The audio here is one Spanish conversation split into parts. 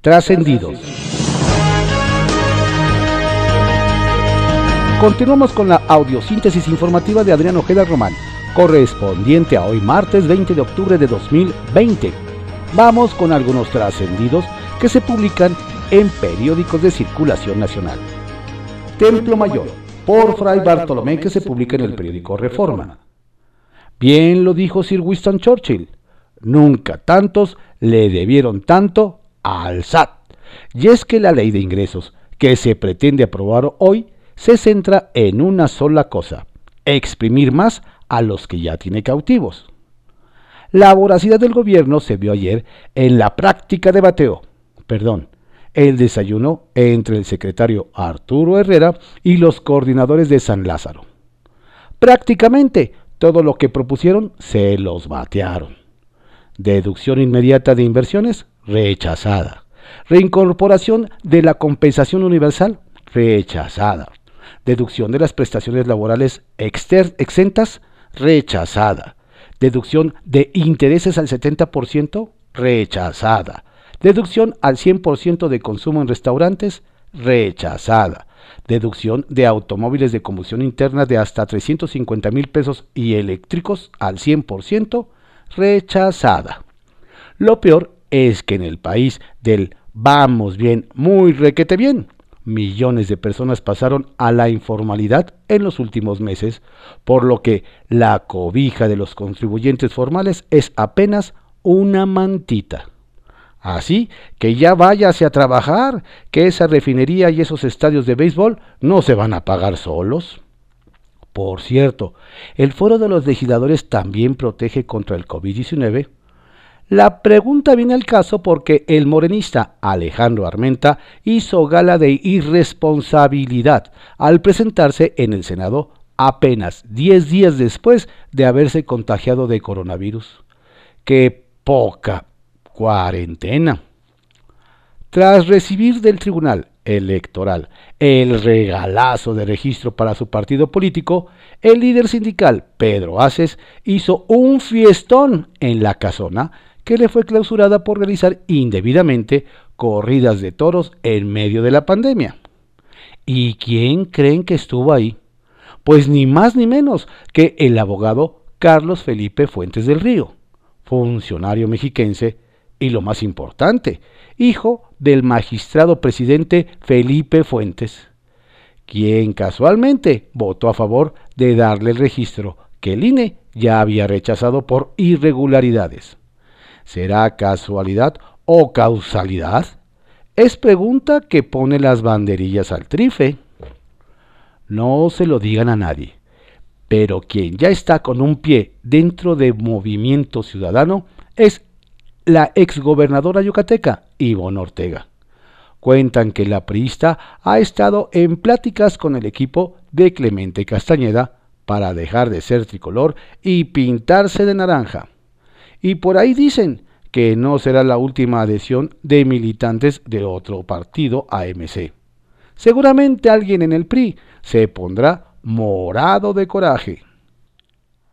Trascendidos. Continuamos con la audiosíntesis informativa de Adrián Ojeda Román, correspondiente a hoy martes 20 de octubre de 2020. Vamos con algunos trascendidos que se publican en periódicos de circulación nacional. Templo Mayor, por Fray Bartolomé, que se publica en el periódico Reforma. Bien lo dijo Sir Winston Churchill, nunca tantos le debieron tanto al SAT. Y es que la ley de ingresos que se pretende aprobar hoy se centra en una sola cosa, exprimir más a los que ya tiene cautivos. La voracidad del gobierno se vio ayer en la práctica de bateo, perdón, el desayuno entre el secretario Arturo Herrera y los coordinadores de San Lázaro. Prácticamente todo lo que propusieron se los batearon. Deducción inmediata de inversiones, rechazada. Reincorporación de la compensación universal, rechazada deducción de las prestaciones laborales exentas, rechazada. Deducción de intereses al 70%, rechazada. Deducción al 100% de consumo en restaurantes, rechazada. Deducción de automóviles de combustión interna de hasta 350 mil pesos y eléctricos al 100%, rechazada. Lo peor es que en el país del vamos bien, muy requete bien, millones de personas pasaron a la informalidad en los últimos meses, por lo que la cobija de los contribuyentes formales es apenas una mantita. Así que ya váyase a trabajar, que esa refinería y esos estadios de béisbol no se van a pagar solos. Por cierto, el Foro de los Legisladores también protege contra el COVID-19 la pregunta viene al caso porque el morenista Alejandro Armenta hizo gala de irresponsabilidad al presentarse en el Senado apenas 10 días después de haberse contagiado de coronavirus. ¡Qué poca cuarentena! Tras recibir del Tribunal Electoral el regalazo de registro para su partido político, el líder sindical Pedro Aces hizo un fiestón en la casona que le fue clausurada por realizar indebidamente corridas de toros en medio de la pandemia. ¿Y quién creen que estuvo ahí? Pues ni más ni menos que el abogado Carlos Felipe Fuentes del Río, funcionario mexiquense y lo más importante, hijo del magistrado presidente Felipe Fuentes, quien casualmente votó a favor de darle el registro que el INE ya había rechazado por irregularidades. ¿Será casualidad o causalidad? Es pregunta que pone las banderillas al trife. No se lo digan a nadie, pero quien ya está con un pie dentro de Movimiento Ciudadano es la exgobernadora yucateca, Ivonne Ortega. Cuentan que la priista ha estado en pláticas con el equipo de Clemente Castañeda para dejar de ser tricolor y pintarse de naranja. Y por ahí dicen que no será la última adhesión de militantes de otro partido AMC. Seguramente alguien en el PRI se pondrá morado de coraje.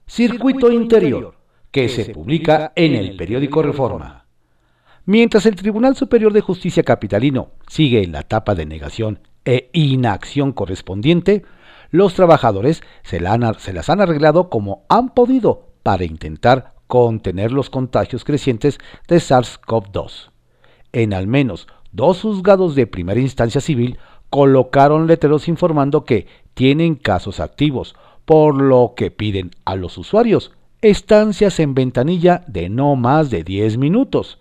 Circuito Interior, que se publica en el periódico Reforma. Mientras el Tribunal Superior de Justicia Capitalino sigue en la etapa de negación e inacción correspondiente, los trabajadores se, se las han arreglado como han podido para intentar contener los contagios crecientes de SARS-CoV-2. En al menos dos juzgados de primera instancia civil colocaron letreros informando que tienen casos activos, por lo que piden a los usuarios estancias en ventanilla de no más de 10 minutos.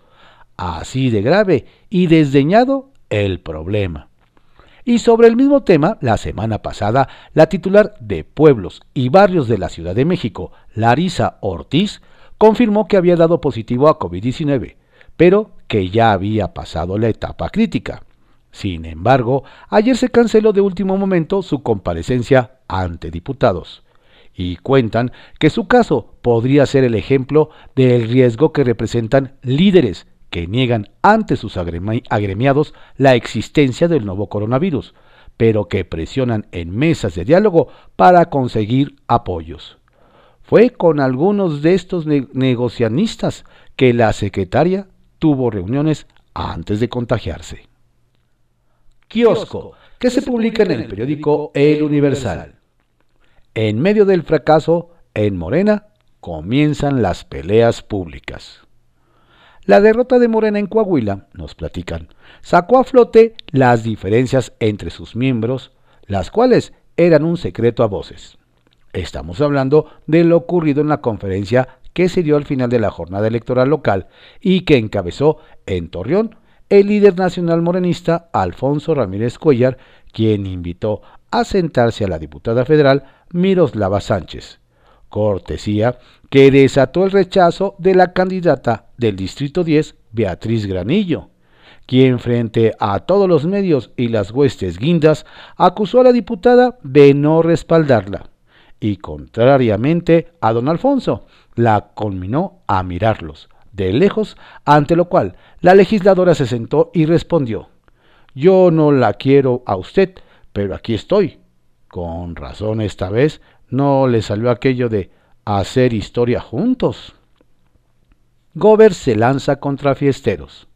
Así de grave y desdeñado el problema. Y sobre el mismo tema, la semana pasada, la titular de Pueblos y Barrios de la Ciudad de México, Larisa Ortiz, confirmó que había dado positivo a COVID-19, pero que ya había pasado la etapa crítica. Sin embargo, ayer se canceló de último momento su comparecencia ante diputados y cuentan que su caso podría ser el ejemplo del riesgo que representan líderes que niegan ante sus agremiados la existencia del nuevo coronavirus, pero que presionan en mesas de diálogo para conseguir apoyos. Fue con algunos de estos negocianistas que la secretaria tuvo reuniones antes de contagiarse. Kiosco, que se publica en el periódico El Universal. En medio del fracaso, en Morena comienzan las peleas públicas. La derrota de Morena en Coahuila, nos platican, sacó a flote las diferencias entre sus miembros, las cuales eran un secreto a voces. Estamos hablando de lo ocurrido en la conferencia que se dio al final de la jornada electoral local y que encabezó en Torreón el líder nacional morenista Alfonso Ramírez Cuellar, quien invitó a sentarse a la diputada federal Miroslava Sánchez, cortesía que desató el rechazo de la candidata del Distrito 10, Beatriz Granillo, quien frente a todos los medios y las huestes guindas acusó a la diputada de no respaldarla y contrariamente a don Alfonso, la conminó a mirarlos de lejos, ante lo cual la legisladora se sentó y respondió, yo no la quiero a usted, pero aquí estoy. Con razón esta vez no le salió aquello de hacer historia juntos. Gober se lanza contra fiesteros.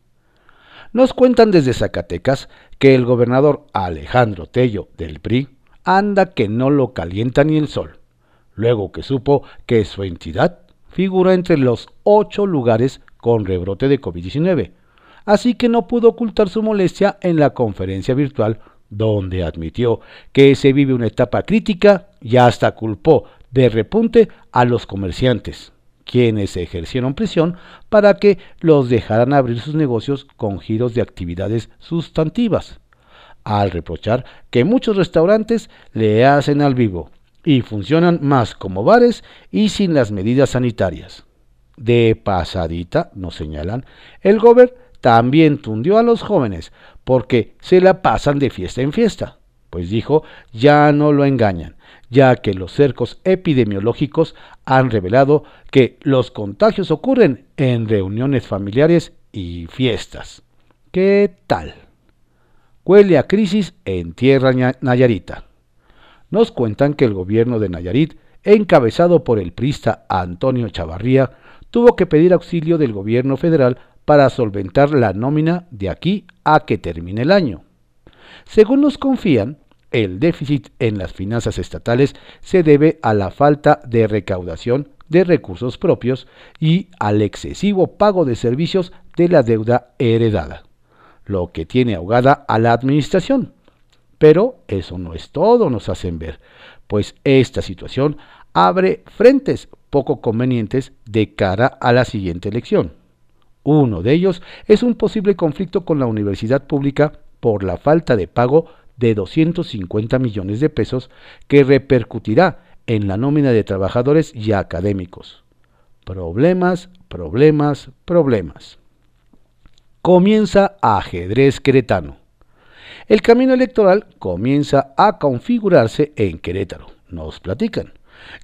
Nos cuentan desde Zacatecas que el gobernador Alejandro Tello del PRI anda que no lo calienta ni el sol, luego que supo que su entidad figura entre los ocho lugares con rebrote de COVID-19, así que no pudo ocultar su molestia en la conferencia virtual donde admitió que se vive una etapa crítica y hasta culpó de repunte a los comerciantes, quienes ejercieron presión para que los dejaran abrir sus negocios con giros de actividades sustantivas, al reprochar que muchos restaurantes le hacen al vivo y funcionan más como bares y sin las medidas sanitarias. De pasadita, nos señalan, el gober también tundió a los jóvenes porque se la pasan de fiesta en fiesta, pues dijo, ya no lo engañan, ya que los cercos epidemiológicos han revelado que los contagios ocurren en reuniones familiares y fiestas. ¿Qué tal? Huele a crisis en tierra Nayarita. Nos cuentan que el gobierno de Nayarit, encabezado por el prista Antonio Chavarría, tuvo que pedir auxilio del gobierno federal para solventar la nómina de aquí a que termine el año. Según nos confían, el déficit en las finanzas estatales se debe a la falta de recaudación de recursos propios y al excesivo pago de servicios de la deuda heredada, lo que tiene ahogada a la administración. Pero eso no es todo, nos hacen ver, pues esta situación abre frentes poco convenientes de cara a la siguiente elección. Uno de ellos es un posible conflicto con la universidad pública por la falta de pago de 250 millones de pesos que repercutirá en la nómina de trabajadores y académicos. Problemas, problemas, problemas. Comienza ajedrez queretano. El camino electoral comienza a configurarse en Querétaro, nos platican.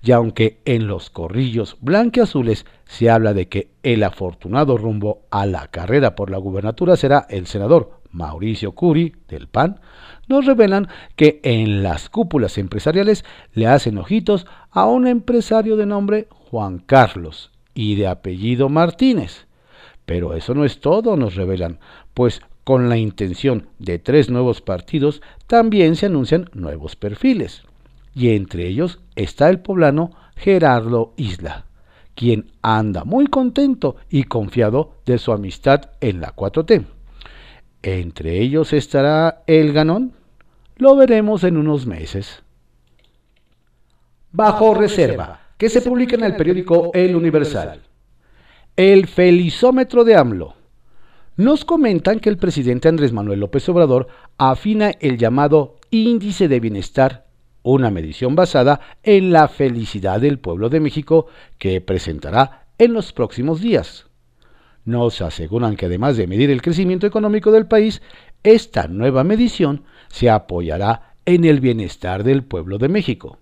Y aunque en los corrillos blanqueazules se habla de que el afortunado rumbo a la carrera por la gubernatura será el senador Mauricio Curi del PAN, nos revelan que en las cúpulas empresariales le hacen ojitos a un empresario de nombre Juan Carlos y de apellido Martínez. Pero eso no es todo, nos revelan, pues con la intención de tres nuevos partidos también se anuncian nuevos perfiles y entre ellos está el poblano Gerardo Isla, quien anda muy contento y confiado de su amistad en la 4T. Entre ellos estará el ganón. Lo veremos en unos meses. Bajo reserva, que se publica en el periódico El Universal. El felizómetro de AMLO. Nos comentan que el presidente Andrés Manuel López Obrador afina el llamado índice de bienestar una medición basada en la felicidad del pueblo de México que presentará en los próximos días. Nos aseguran que además de medir el crecimiento económico del país, esta nueva medición se apoyará en el bienestar del pueblo de México.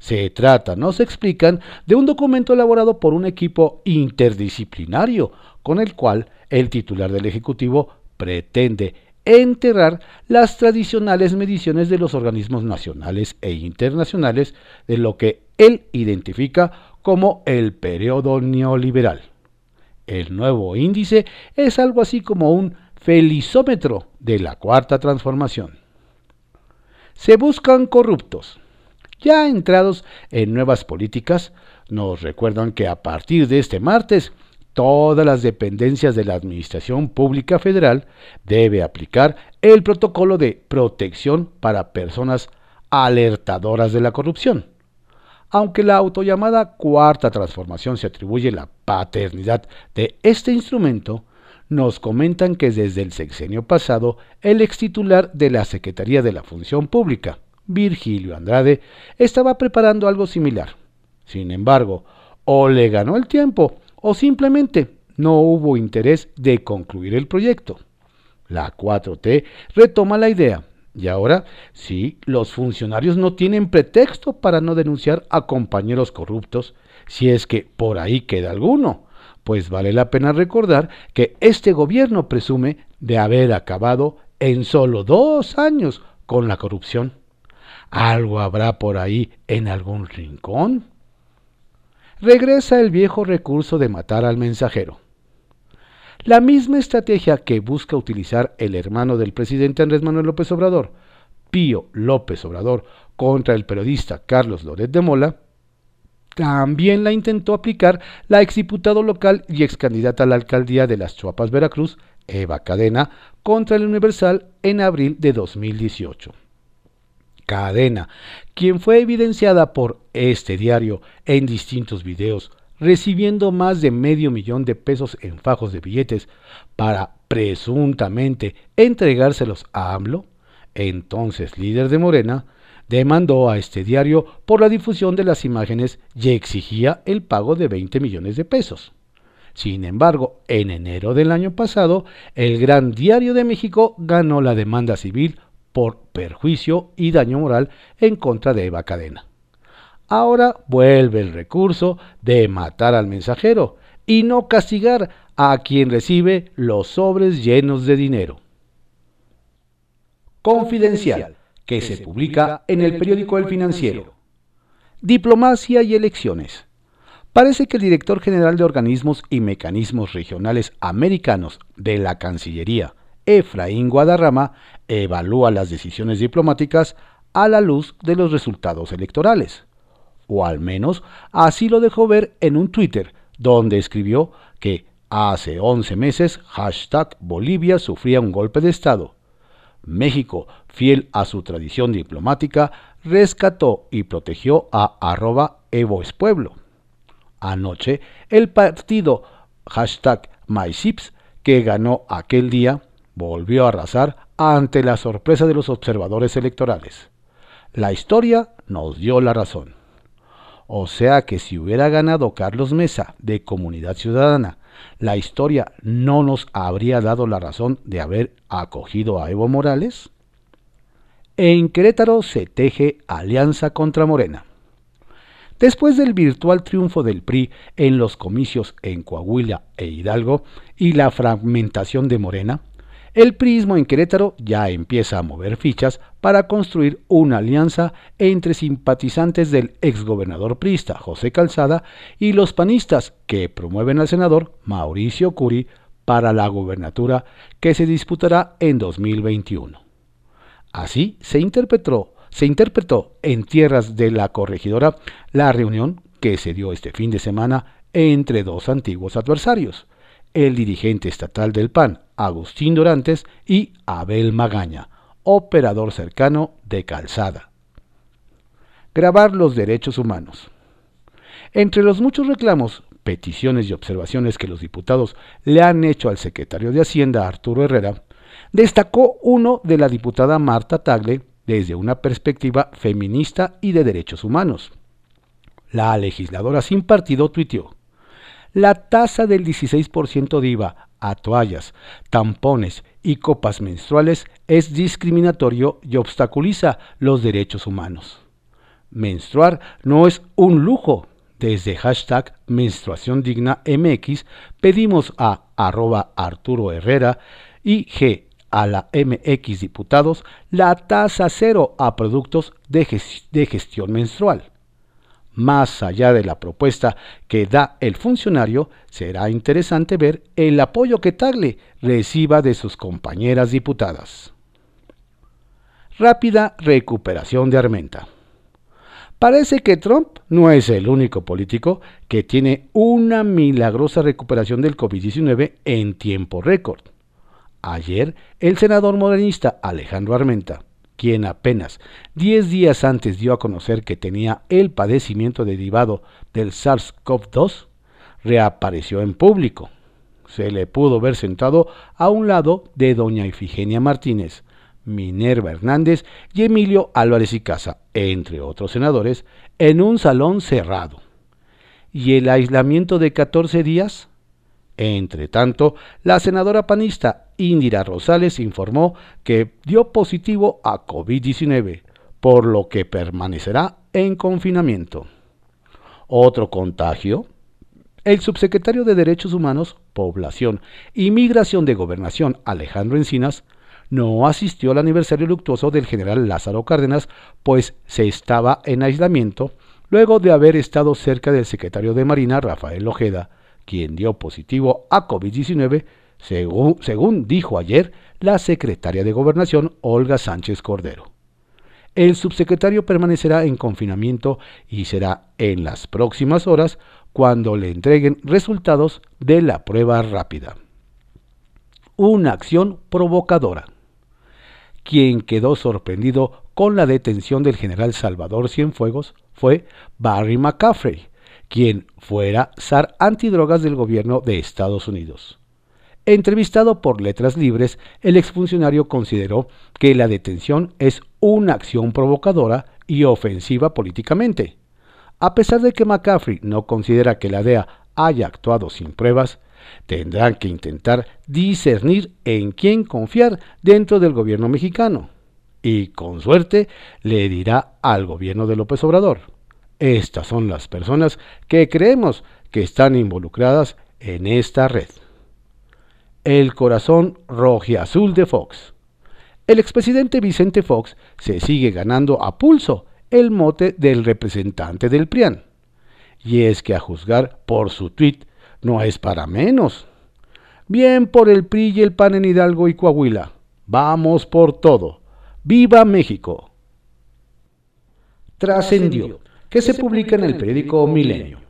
Se trata, nos explican, de un documento elaborado por un equipo interdisciplinario con el cual el titular del Ejecutivo pretende enterrar las tradicionales mediciones de los organismos nacionales e internacionales de lo que él identifica como el periodo neoliberal. El nuevo índice es algo así como un felizómetro de la cuarta transformación. Se buscan corruptos. Ya entrados en nuevas políticas, nos recuerdan que a partir de este martes, todas las dependencias de la Administración Pública Federal debe aplicar el protocolo de protección para personas alertadoras de la corrupción. Aunque la autollamada cuarta transformación se atribuye la paternidad de este instrumento, nos comentan que desde el sexenio pasado el ex titular de la Secretaría de la Función Pública, Virgilio Andrade, estaba preparando algo similar. Sin embargo, o le ganó el tiempo o simplemente no hubo interés de concluir el proyecto. La 4T retoma la idea y ahora sí, los funcionarios no tienen pretexto para no denunciar a compañeros corruptos, si es que por ahí queda alguno, pues vale la pena recordar que este gobierno presume de haber acabado en solo dos años con la corrupción. ¿Algo habrá por ahí en algún rincón? Regresa el viejo recurso de matar al mensajero. La misma estrategia que busca utilizar el hermano del presidente Andrés Manuel López Obrador, Pío López Obrador, contra el periodista Carlos Loret de Mola, también la intentó aplicar la exdiputado local y excandidata a la alcaldía de las Chuapas, Veracruz, Eva Cadena, contra el Universal en abril de 2018. Cadena, quien fue evidenciada por este diario en distintos videos, recibiendo más de medio millón de pesos en fajos de billetes para presuntamente entregárselos a AMLO, entonces líder de Morena, demandó a este diario por la difusión de las imágenes y exigía el pago de 20 millones de pesos. Sin embargo, en enero del año pasado, el Gran Diario de México ganó la demanda civil por perjuicio y daño moral en contra de Eva Cadena. Ahora vuelve el recurso de matar al mensajero y no castigar a quien recibe los sobres llenos de dinero. Confidencial, que se publica en el periódico El Financiero. Diplomacia y elecciones. Parece que el director general de organismos y mecanismos regionales americanos de la Cancillería, Efraín Guadarrama, evalúa las decisiones diplomáticas a la luz de los resultados electorales o al menos así lo dejó ver en un Twitter, donde escribió que hace 11 meses hashtag Bolivia sufría un golpe de Estado. México, fiel a su tradición diplomática, rescató y protegió a arroba Evo es Pueblo. Anoche, el partido hashtag MySips, que ganó aquel día, volvió a arrasar ante la sorpresa de los observadores electorales. La historia nos dio la razón. O sea que si hubiera ganado Carlos Mesa de Comunidad Ciudadana, la historia no nos habría dado la razón de haber acogido a Evo Morales. En Querétaro se teje alianza contra Morena. Después del virtual triunfo del PRI en los comicios en Coahuila e Hidalgo y la fragmentación de Morena, el prismo en Querétaro ya empieza a mover fichas para construir una alianza entre simpatizantes del exgobernador priista José Calzada y los panistas que promueven al senador Mauricio Curi para la gubernatura que se disputará en 2021. Así se interpretó, se interpretó en tierras de la corregidora la reunión que se dio este fin de semana entre dos antiguos adversarios, el dirigente estatal del PAN, Agustín Dorantes, y Abel Magaña, operador cercano de Calzada. Grabar los derechos humanos. Entre los muchos reclamos, peticiones y observaciones que los diputados le han hecho al secretario de Hacienda, Arturo Herrera, destacó uno de la diputada Marta Tagle desde una perspectiva feminista y de derechos humanos. La legisladora sin partido tuiteó, la tasa del 16% de IVA a toallas, tampones y copas menstruales es discriminatorio y obstaculiza los derechos humanos. Menstruar no es un lujo. Desde hashtag menstruación digna MX pedimos a arroba Arturo Herrera y G a la MX Diputados la tasa cero a productos de, de gestión menstrual. Más allá de la propuesta que da el funcionario, será interesante ver el apoyo que Tagle reciba de sus compañeras diputadas. Rápida recuperación de Armenta. Parece que Trump no es el único político que tiene una milagrosa recuperación del COVID-19 en tiempo récord. Ayer, el senador modernista Alejandro Armenta, quien apenas 10 días antes dio a conocer que tenía el padecimiento derivado del SARS-CoV-2, reapareció en público. Se le pudo ver sentado a un lado de doña Ifigenia Martínez, Minerva Hernández y Emilio Álvarez y Casa, entre otros senadores, en un salón cerrado. ¿Y el aislamiento de 14 días? Entre tanto, la senadora panista Indira Rosales informó que dio positivo a COVID-19, por lo que permanecerá en confinamiento. Otro contagio. El subsecretario de Derechos Humanos, Población y Migración de Gobernación, Alejandro Encinas, no asistió al aniversario luctuoso del general Lázaro Cárdenas, pues se estaba en aislamiento luego de haber estado cerca del secretario de Marina, Rafael Ojeda, quien dio positivo a COVID-19, según, dijo ayer la secretaria de Gobernación, Olga Sánchez Cordero. El subsecretario permanecerá en confinamiento y será en las próximas horas cuando le entreguen resultados de la prueba rápida. Una acción provocadora quien quedó sorprendido con la detención del general Salvador Cienfuegos fue Barry McCaffrey, quien fuera zar antidrogas del gobierno de Estados Unidos. Entrevistado por Letras Libres, el exfuncionario consideró que la detención es una acción provocadora y ofensiva políticamente. A pesar de que McCaffrey no considera que la DEA haya actuado sin pruebas, Tendrán que intentar discernir en quién confiar dentro del gobierno mexicano. Y con suerte le dirá al gobierno de López Obrador. Estas son las personas que creemos que están involucradas en esta red. El corazón azul de Fox. El expresidente Vicente Fox se sigue ganando a pulso el mote del representante del PRIAN. Y es que a juzgar por su tuit no es para menos. Bien por el PRI y el PAN en Hidalgo y Coahuila. Vamos por todo. ¡Viva México! Trascendió, que se publica en el periódico Milenio.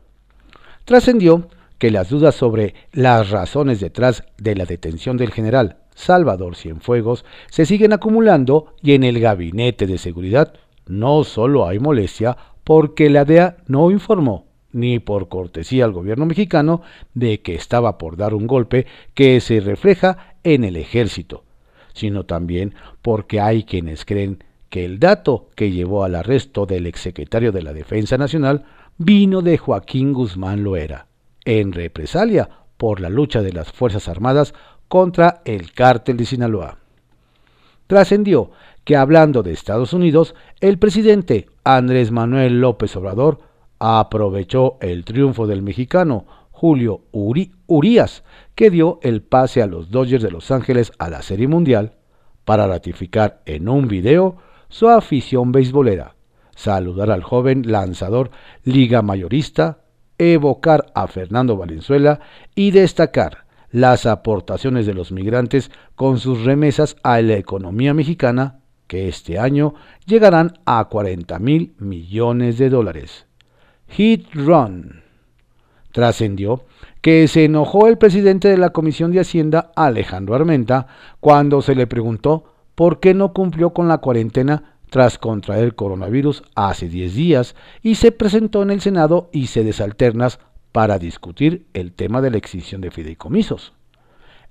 Trascendió que las dudas sobre las razones detrás de la detención del general Salvador Cienfuegos se siguen acumulando y en el gabinete de seguridad no solo hay molestia porque la DEA no informó ni por cortesía al gobierno mexicano de que estaba por dar un golpe que se refleja en el ejército, sino también porque hay quienes creen que el dato que llevó al arresto del exsecretario de la Defensa Nacional vino de Joaquín Guzmán Loera, en represalia por la lucha de las Fuerzas Armadas contra el cártel de Sinaloa. Trascendió que hablando de Estados Unidos, el presidente Andrés Manuel López Obrador aprovechó el triunfo del mexicano Julio Urias, que dio el pase a los Dodgers de Los Ángeles a la Serie Mundial, para ratificar en un video su afición beisbolera, saludar al joven lanzador liga mayorista, evocar a Fernando Valenzuela y destacar las aportaciones de los migrantes con sus remesas a la economía mexicana, que este año llegarán a 40 mil millones de dólares. Hit Run. Trascendió que se enojó el presidente de la Comisión de Hacienda, Alejandro Armenta, cuando se le preguntó por qué no cumplió con la cuarentena tras contraer coronavirus hace 10 días y se presentó en el Senado y sedes alternas para discutir el tema de la extinción de fideicomisos.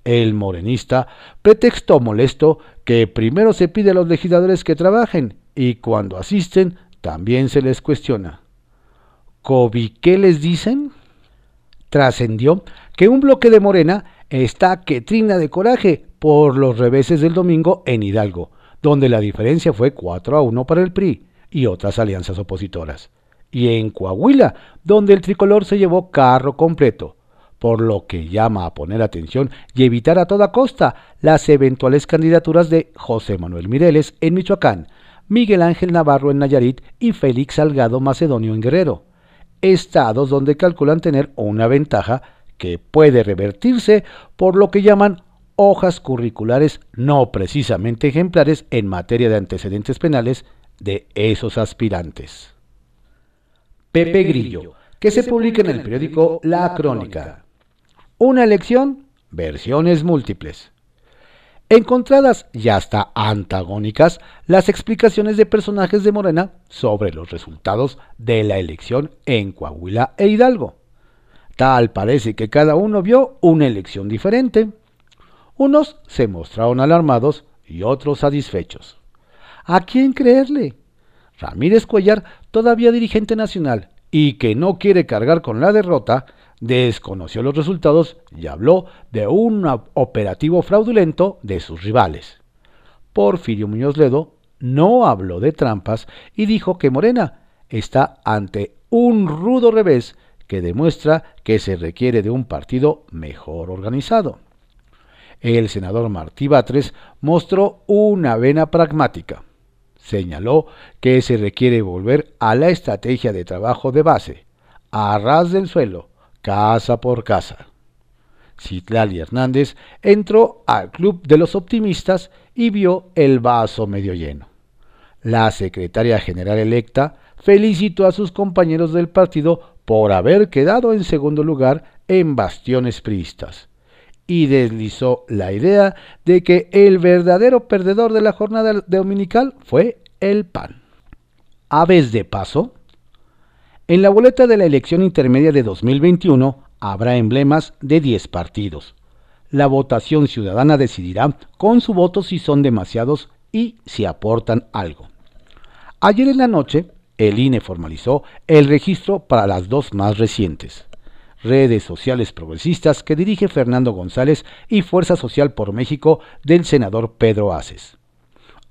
El morenista pretextó molesto que primero se pide a los legisladores que trabajen y cuando asisten también se les cuestiona. ¿Qué les dicen? Trascendió que un bloque de Morena está que trina de coraje por los reveses del domingo en Hidalgo, donde la diferencia fue 4 a 1 para el PRI y otras alianzas opositoras. Y en Coahuila, donde el tricolor se llevó carro completo, por lo que llama a poner atención y evitar a toda costa las eventuales candidaturas de José Manuel Mireles en Michoacán, Miguel Ángel Navarro en Nayarit y Félix Salgado Macedonio en Guerrero estados donde calculan tener una ventaja que puede revertirse por lo que llaman hojas curriculares no precisamente ejemplares en materia de antecedentes penales de esos aspirantes. Pepe Grillo, que se publica en el periódico La Crónica. Una elección, versiones múltiples. Encontradas y hasta antagónicas las explicaciones de personajes de Morena sobre los resultados de la elección en Coahuila e Hidalgo. Tal parece que cada uno vio una elección diferente. Unos se mostraron alarmados y otros satisfechos. ¿A quién creerle? Ramírez Cuellar, todavía dirigente nacional y que no quiere cargar con la derrota, desconoció los resultados y habló de un operativo fraudulento de sus rivales. Porfirio Muñoz Ledo no habló de trampas y dijo que Morena está ante un rudo revés que demuestra que se requiere de un partido mejor organizado. El senador Martí Batres mostró una vena pragmática. Señaló que se requiere volver a la estrategia de trabajo de base, a ras del suelo, casa por casa. Citlali Hernández entró al Club de los Optimistas y vio el vaso medio lleno. La secretaria general electa felicitó a sus compañeros del partido por haber quedado en segundo lugar en bastiones priistas y deslizó la idea de que el verdadero perdedor de la jornada dominical fue el PAN. Aves de paso, en la boleta de la elección intermedia de 2021 habrá emblemas de 10 partidos. La votación ciudadana decidirá con su voto si son demasiados y si aportan algo. Ayer en la noche, el INE formalizó el registro para las dos más recientes. Redes sociales progresistas que dirige Fernando González y Fuerza Social por México del senador Pedro Aces.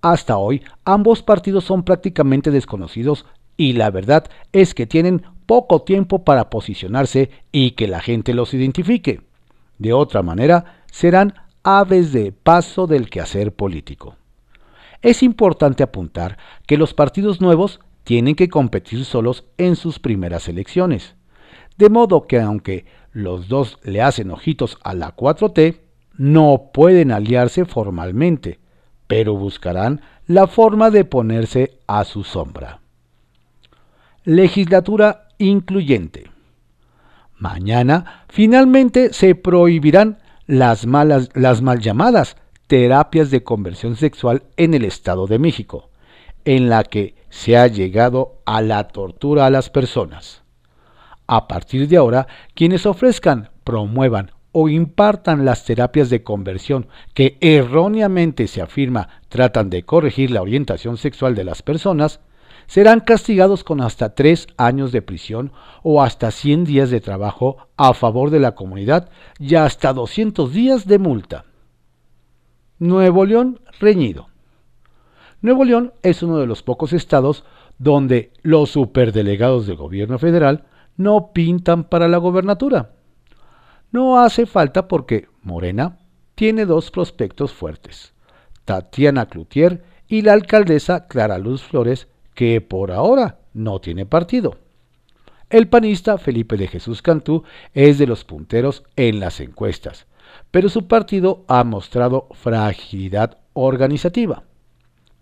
Hasta hoy, ambos partidos son prácticamente desconocidos y la verdad es que tienen poco tiempo para posicionarse y que la gente los identifique. De otra manera, serán aves de paso del quehacer político. Es importante apuntar que los partidos nuevos tienen que competir solos en sus primeras elecciones. De modo que aunque los dos le hacen ojitos a la 4T, no pueden aliarse formalmente, pero buscarán la forma de ponerse a su sombra. Legislatura incluyente. Mañana finalmente se prohibirán las, malas, las mal llamadas terapias de conversión sexual en el Estado de México, en la que se ha llegado a la tortura a las personas. A partir de ahora, quienes ofrezcan, promuevan o impartan las terapias de conversión que erróneamente se afirma tratan de corregir la orientación sexual de las personas, serán castigados con hasta tres años de prisión o hasta 100 días de trabajo a favor de la comunidad y hasta 200 días de multa. Nuevo León reñido. Nuevo León es uno de los pocos estados donde los superdelegados del gobierno federal no pintan para la gobernatura. No hace falta porque Morena tiene dos prospectos fuertes, Tatiana Cloutier y la alcaldesa Clara Luz Flores que por ahora no tiene partido. El panista Felipe de Jesús Cantú es de los punteros en las encuestas, pero su partido ha mostrado fragilidad organizativa.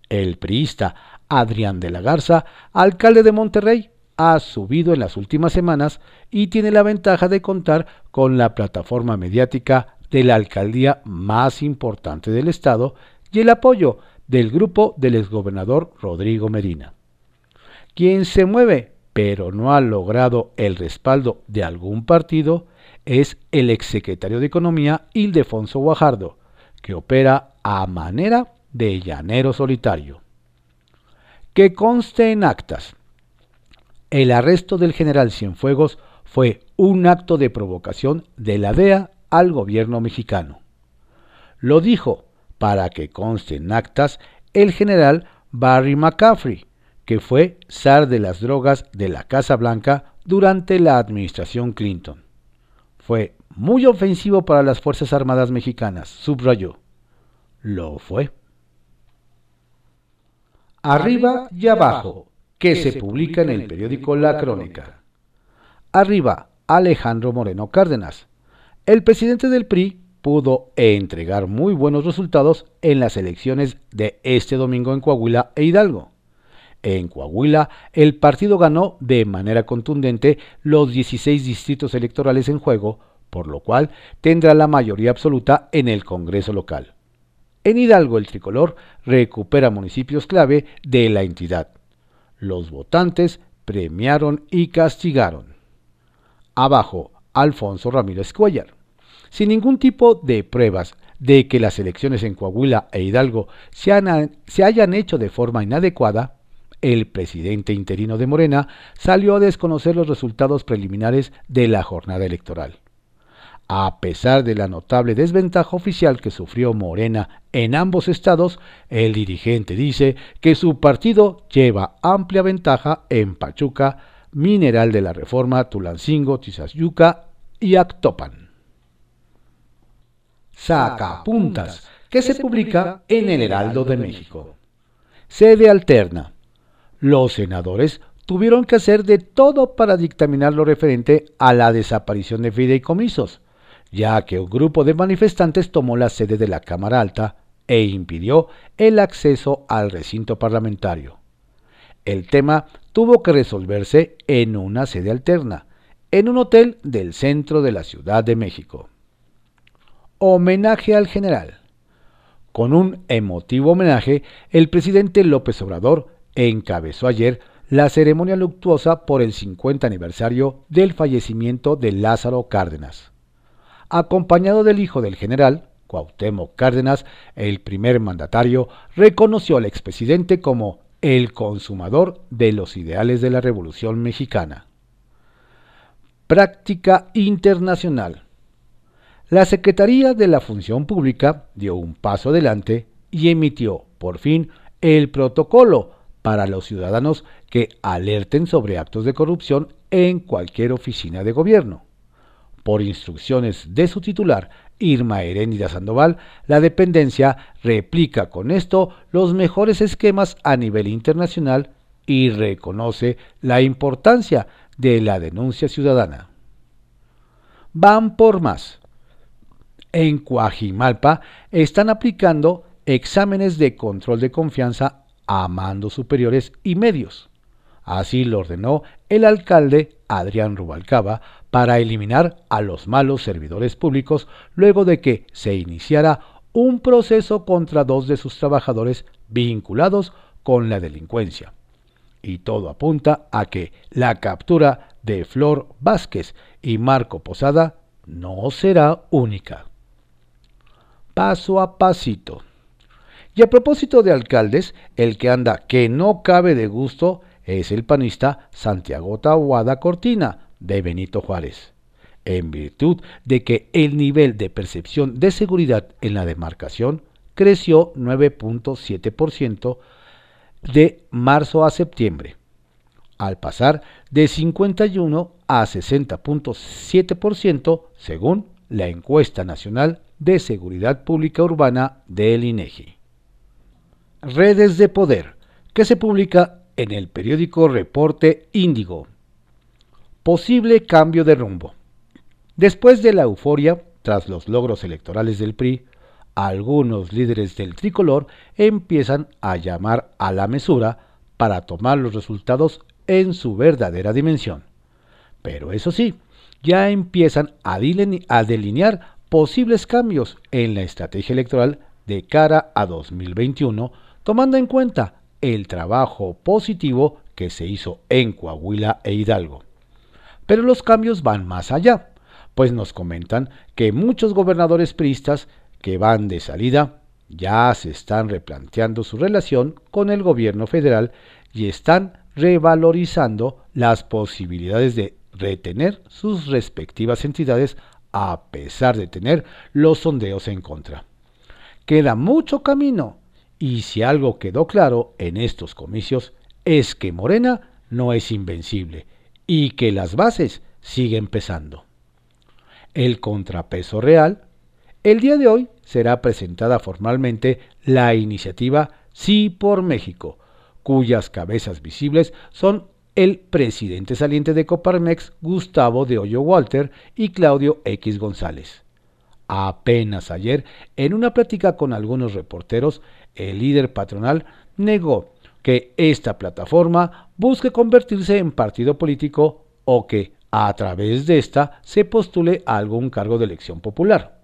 El priista Adrián de la Garza, alcalde de Monterrey, ha subido en las últimas semanas y tiene la ventaja de contar con la plataforma mediática de la alcaldía más importante del estado y el apoyo del grupo del exgobernador Rodrigo Medina. Quien se mueve pero no ha logrado el respaldo de algún partido es el exsecretario de Economía Ildefonso Guajardo, que opera a manera de llanero solitario. Que conste en actas. El arresto del general Cienfuegos fue un acto de provocación de la DEA al gobierno mexicano. Lo dijo, para que conste en actas, el general Barry McCaffrey, que fue zar de las drogas de la Casa Blanca durante la administración Clinton. Fue muy ofensivo para las Fuerzas Armadas mexicanas, subrayó. Lo fue. Arriba y abajo, que se publica en el periódico La Crónica. arriba Alejandro Moreno Cárdenas. El presidente del PRI pudo entregar muy buenos resultados en las elecciones de este domingo en Coahuila e Hidalgo. En Coahuila, el partido ganó de manera contundente los 16 distritos electorales en juego, por lo cual tendrá la mayoría absoluta en el Congreso local. En Hidalgo, el tricolor recupera municipios clave de la entidad. Los votantes premiaron y castigaron. Abajo, Alfonso Ramírez Cuellar. Sin ningún tipo de pruebas de que las elecciones en Coahuila e Hidalgo se, se hayan hecho de forma inadecuada, el presidente interino de Morena salió a desconocer los resultados preliminares de la jornada electoral. A pesar de la notable desventaja oficial que sufrió Morena en ambos estados, el dirigente dice que su partido lleva amplia ventaja en Pachuca, Mineral de la Reforma, Tulancingo, Tizayuca y Actopan. Sacapuntas, que se publica en el Heraldo de México. Sede alterna. Los senadores tuvieron que hacer de todo para dictaminar lo referente a la desaparición de fideicomisos, ya que un grupo de manifestantes tomó la sede de la Cámara Alta e impidió el acceso al recinto parlamentario. El tema tuvo que resolverse en una sede alterna, en un hotel del centro de la Ciudad de México. Homenaje al general. Con un emotivo homenaje, el presidente López Obrador encabezó ayer la ceremonia luctuosa por el 50 aniversario del fallecimiento de Lázaro Cárdenas. Acompañado del hijo del general, Cuauhtémoc Cárdenas, el primer mandatario, reconoció al expresidente como el consumador de los ideales de la Revolución Mexicana. Práctica internacional. La Secretaría de la Función Pública dio un paso adelante y emitió, por fin, el protocolo para los ciudadanos que alerten sobre actos de corrupción en cualquier oficina de gobierno. Por instrucciones de su titular, Irma Heréndida Sandoval, la dependencia replica con esto los mejores esquemas a nivel internacional y reconoce la importancia de la denuncia ciudadana. Van por más. En Coajimalpa están aplicando exámenes de control de confianza a mandos superiores y medios. Así lo ordenó el alcalde Adrián Rubalcaba para eliminar a los malos servidores públicos luego de que se iniciara un proceso contra dos de sus trabajadores vinculados con la delincuencia. Y todo apunta a que la captura de Flor Vázquez y Marco Posada no será única. Paso a pasito. Y a propósito de alcaldes, el que anda que no cabe de gusto es el panista Santiago Tahuada Cortina, de Benito Juárez, en virtud de que el nivel de percepción de seguridad en la demarcación creció 9.7% de marzo a septiembre, al pasar de 51 a 60.7% según la encuesta nacional de seguridad pública urbana del INEGI. Redes de Poder, que se publica en el periódico Reporte Índigo. Posible cambio de rumbo. Después de la euforia, tras los logros electorales del PRI, algunos líderes del tricolor empiezan a llamar a la mesura para tomar los resultados en su verdadera dimensión. Pero eso sí, ya empiezan a, delinear posibles cambios en la estrategia electoral de cara a 2021 tomando en cuenta el trabajo positivo que se hizo en Coahuila e Hidalgo. Pero los cambios van más allá, pues nos comentan que muchos gobernadores priistas que van de salida ya se están replanteando su relación con el gobierno federal y están revalorizando las posibilidades de retener sus respectivas entidades a pesar de tener los sondeos en contra. Queda mucho camino y si algo quedó claro en estos comicios es que Morena no es invencible y que las bases siguen pesando. El contrapeso real. El día de hoy será presentada formalmente la iniciativa Sí por México, cuyas cabezas visibles son el presidente saliente de Coparmex, Gustavo de Hoyo Walter, y Claudio X González. Apenas ayer, en una plática con algunos reporteros, el líder patronal negó que esta plataforma busque convertirse en partido político o que, a través de esta, se postule a algún cargo de elección popular.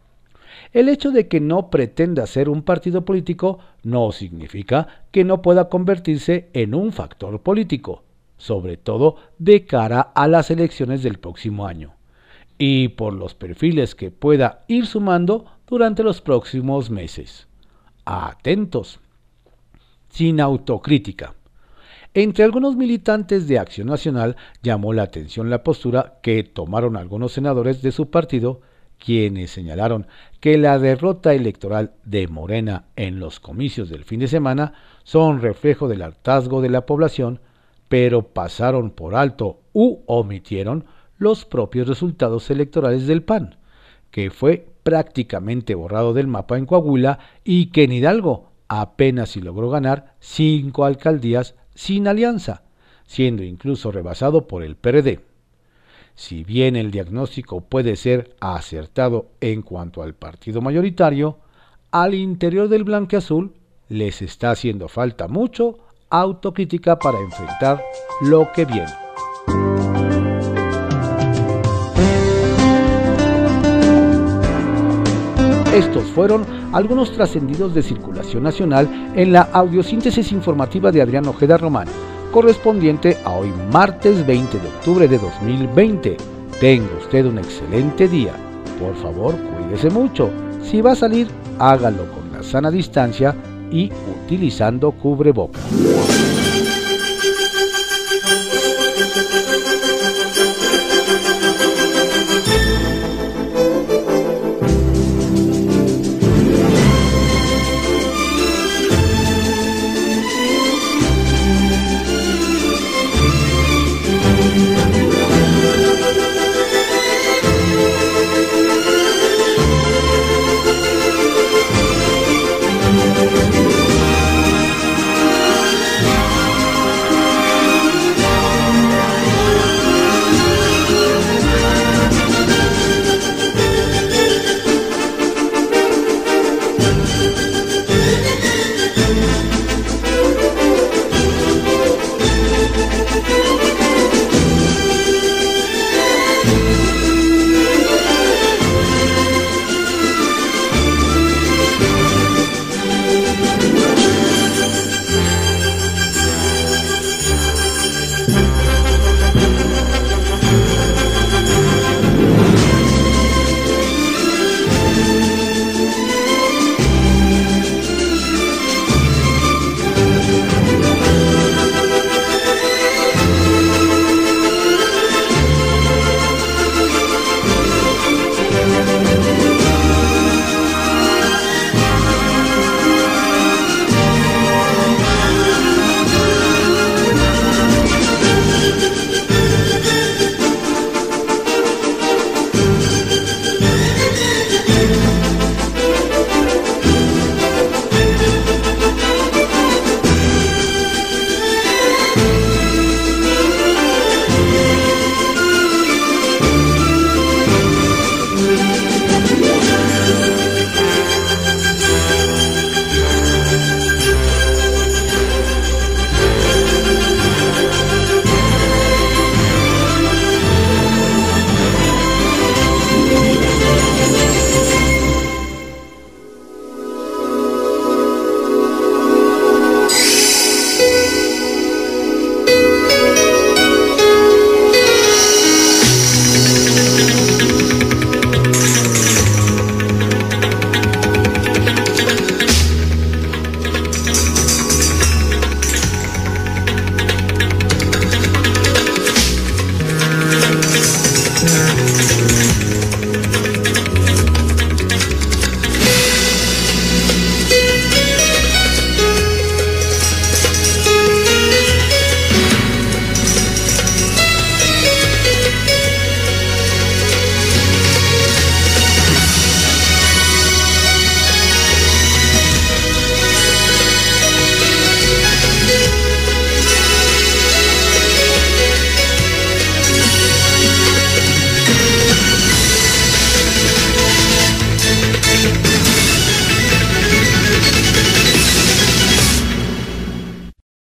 El hecho de que no pretenda ser un partido político no significa que no pueda convertirse en un factor político, sobre todo de cara a las elecciones del próximo año, y por los perfiles que pueda ir sumando durante los próximos meses. Atentos. Sin autocrítica. Entre algunos militantes de Acción Nacional llamó la atención la postura que tomaron algunos senadores de su partido quienes señalaron que la derrota electoral de Morena en los comicios del fin de semana son reflejo del hartazgo de la población, pero pasaron por alto u omitieron los propios resultados electorales del PAN, que fue prácticamente borrado del mapa en Coahuila y que en Hidalgo apenas si logró ganar cinco alcaldías sin alianza, siendo incluso rebasado por el PRD. Si bien el diagnóstico puede ser acertado en cuanto al partido mayoritario, al interior del blanqueazul les está haciendo falta mucho autocrítica para enfrentar lo que viene. Estos fueron algunos trascendidos de circulación nacional en la audiosíntesis informativa de Adrián Ojeda Román correspondiente a hoy martes 20 de octubre de 2020. Tenga usted un excelente día. Por favor, cuídese mucho. Si va a salir, hágalo con la sana distancia y utilizando cubrebocas.